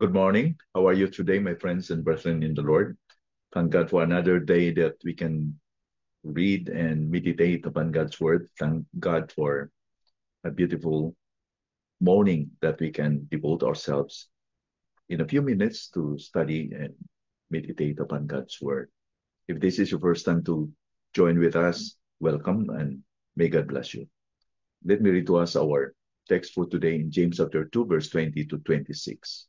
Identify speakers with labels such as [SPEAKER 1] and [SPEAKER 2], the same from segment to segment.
[SPEAKER 1] Good morning. How are you today, my friends and brethren in the Lord? Thank God for another day that we can read and meditate upon God's word. Thank God for a beautiful morning that we can devote ourselves in a few minutes to study and meditate upon God's word. If this is your first time to join with us, welcome and may God bless you. Let me read to us our text for today in James chapter 2, verse 20 to 26.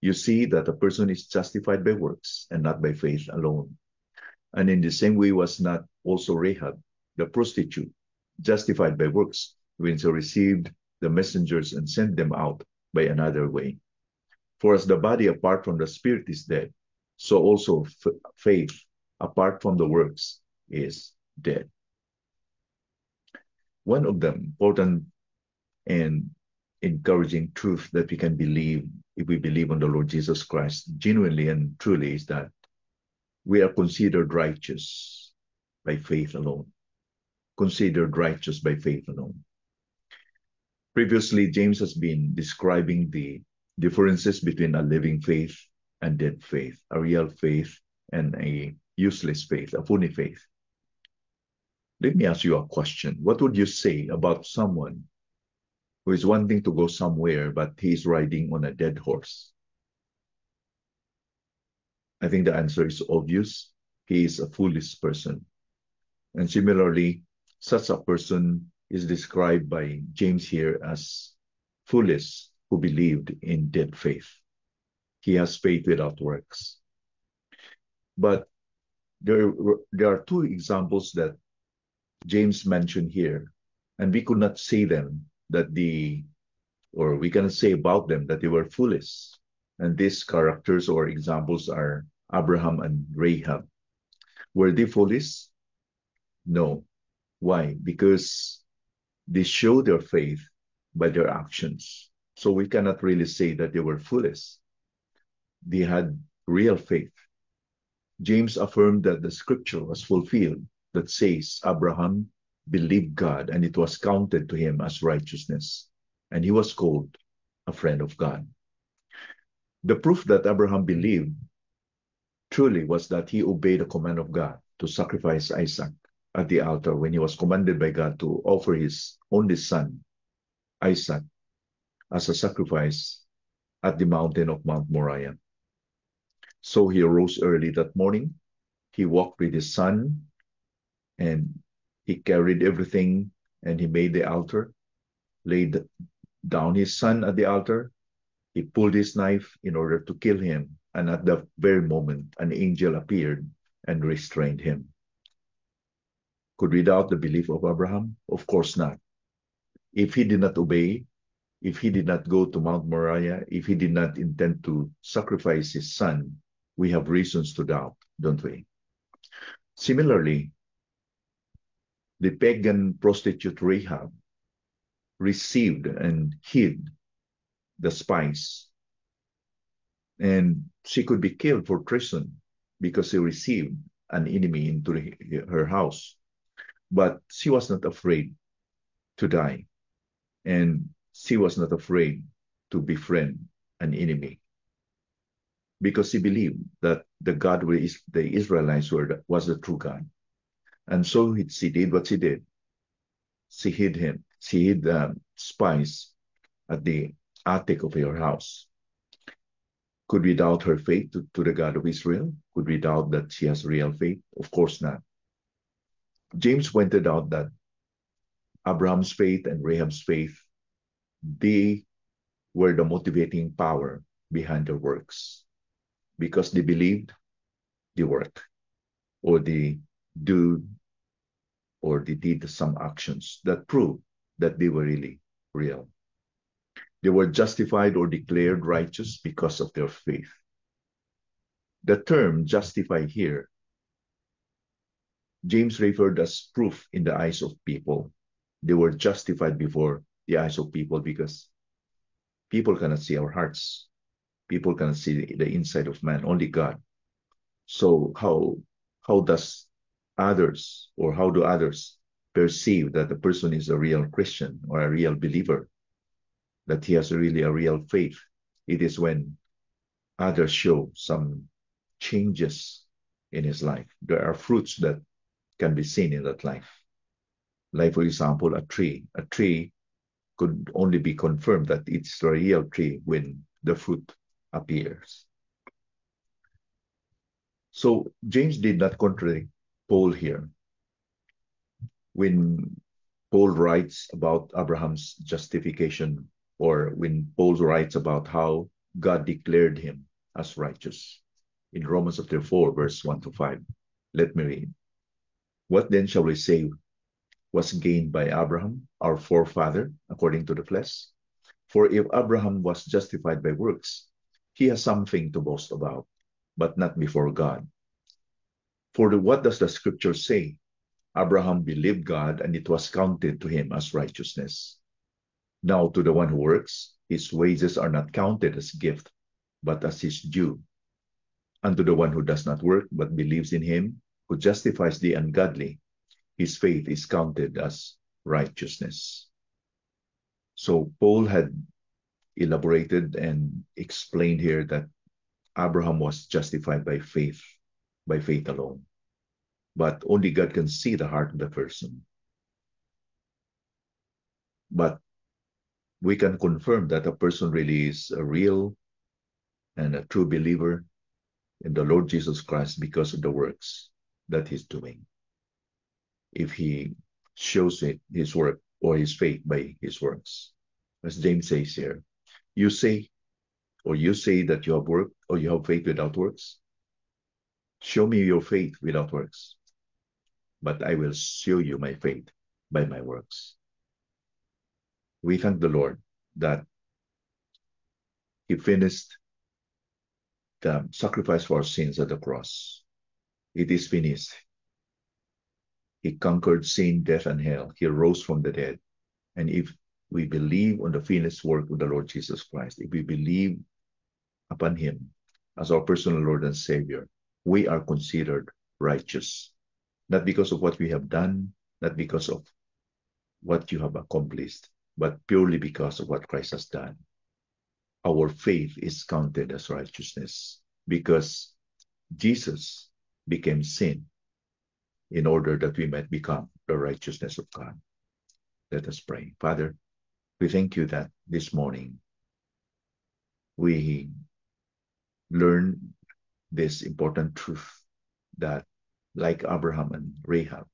[SPEAKER 1] you see that a person is justified by works and not by faith alone. And in the same way was not also Rahab, the prostitute, justified by works when she received the messengers and sent them out by another way. For as the body apart from the spirit is dead, so also faith apart from the works is dead. One of the important and encouraging truth that we can believe if we believe on the Lord Jesus Christ genuinely and truly is that we are considered righteous by faith alone. Considered righteous by faith alone. Previously, James has been describing the differences between a living faith and dead faith, a real faith and a useless faith, a phony faith. Let me ask you a question. What would you say about someone who is wanting to go somewhere, but he's riding on a dead horse? I think the answer is obvious. He is a foolish person. And similarly, such a person is described by James here as foolish who believed in dead faith. He has faith without works. But there, there are two examples that James mentioned here, and we could not see them that the, or we can say about them that they were foolish. And these characters or examples are Abraham and Rahab. Were they foolish? No. Why? Because they show their faith by their actions. So we cannot really say that they were foolish. They had real faith. James affirmed that the scripture was fulfilled that says Abraham believed God, and it was counted to him as righteousness, and he was called a friend of God. The proof that Abraham believed truly was that he obeyed the command of God to sacrifice Isaac at the altar when he was commanded by God to offer his only son, Isaac, as a sacrifice at the mountain of Mount Moriah. So he arose early that morning. He walked with his son and he carried everything and he made the altar, laid down his son at the altar. He pulled his knife in order to kill him. And at that very moment, an angel appeared and restrained him. Could we doubt the belief of Abraham? Of course not. If he did not obey, if he did not go to Mount Moriah, if he did not intend to sacrifice his son, we have reasons to doubt, don't we? Similarly, the pagan prostitute Rahab received and hid the spies. And she could be killed for treason because she received an enemy into her house. But she was not afraid to die. And she was not afraid to befriend an enemy because she believed that the God the Israelites were was the true God. And so she did what she did. She hid him. She hid the spies at the attic of her house. Could we doubt her faith to, to the God of Israel? Could we doubt that she has real faith? Of course not. James pointed out that Abraham's faith and Rahab's faith, they were the motivating power behind their works because they believed the work or they do or they did some actions that prove that they were really real. They were justified or declared righteous because of their faith. The term justify here, James referred as proof in the eyes of people. They were justified before the eyes of people because people cannot see our hearts. People cannot see the inside of man, only God. So how how does others or how do others perceive that the person is a real Christian or a real believer? That he has really a real faith. It is when others show some changes in his life. There are fruits that can be seen in that life. Like, for example, a tree. A tree could only be confirmed that it's a real tree when the fruit appears. So James did not contradict Paul here. When Paul writes about Abraham's justification, or when Paul writes about how God declared him as righteous in Romans chapter 4, verse 1 to 5. Let me read. What then shall we say was gained by Abraham, our forefather, according to the flesh? For if Abraham was justified by works, he has something to boast about, but not before God. For what does the scripture say? Abraham believed God, and it was counted to him as righteousness. Now, to the one who works, his wages are not counted as gift, but as his due. And to the one who does not work, but believes in him who justifies the ungodly, his faith is counted as righteousness. So Paul had elaborated and explained here that Abraham was justified by faith, by faith alone. But only God can see the heart of the person. But we can confirm that a person really is a real and a true believer in the Lord Jesus Christ because of the works that he's doing. If he shows it, his work or his faith by his works. As James says here, you say, or you say that you have work or you have faith without works. Show me your faith without works, but I will show you my faith by my works. We thank the Lord that He finished the sacrifice for our sins at the cross. It is finished. He conquered sin, death, and hell. He rose from the dead. And if we believe on the finished work of the Lord Jesus Christ, if we believe upon Him as our personal Lord and Savior, we are considered righteous. Not because of what we have done, not because of what you have accomplished, but purely because of what Christ has done. Our faith is counted as righteousness because Jesus became sin in order that we might become the righteousness of God. Let us pray. Father, we thank you that this morning we learn this important truth that, like Abraham and Rahab,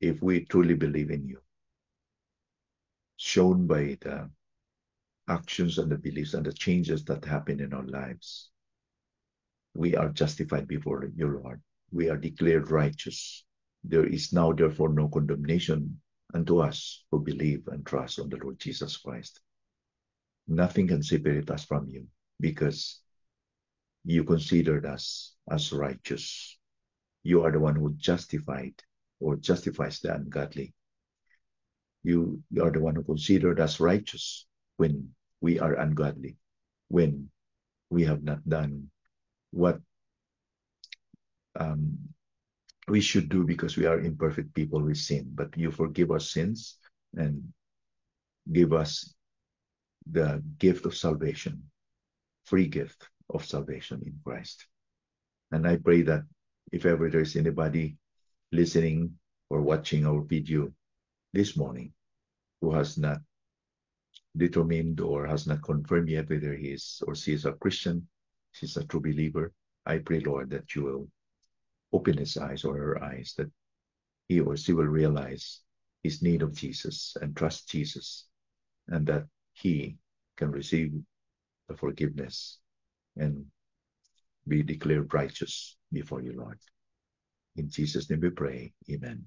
[SPEAKER 1] if we truly believe in you, shown by the actions and the beliefs and the changes that happen in our lives, we are justified before you, Lord. We are declared righteous. There is now, therefore, no condemnation unto us who believe and trust on the Lord Jesus Christ. Nothing can separate us from you because you considered us as righteous. You are the one who justified or justifies the ungodly. You, you are the one who considered us righteous when we are ungodly, when we have not done what um, we should do because we are imperfect people with sin. But you forgive our sins and give us the gift of salvation, free gift of salvation in Christ. And I pray that if ever there's anybody listening or watching our video this morning who has not determined or has not confirmed yet whether he is or she is a Christian, she's a true believer, I pray, Lord, that you will open his eyes or her eyes, that he or she will realize his need of Jesus and trust Jesus, and that he can receive the forgiveness and be declared righteous before you, Lord. In Jesus' name we pray. Amen.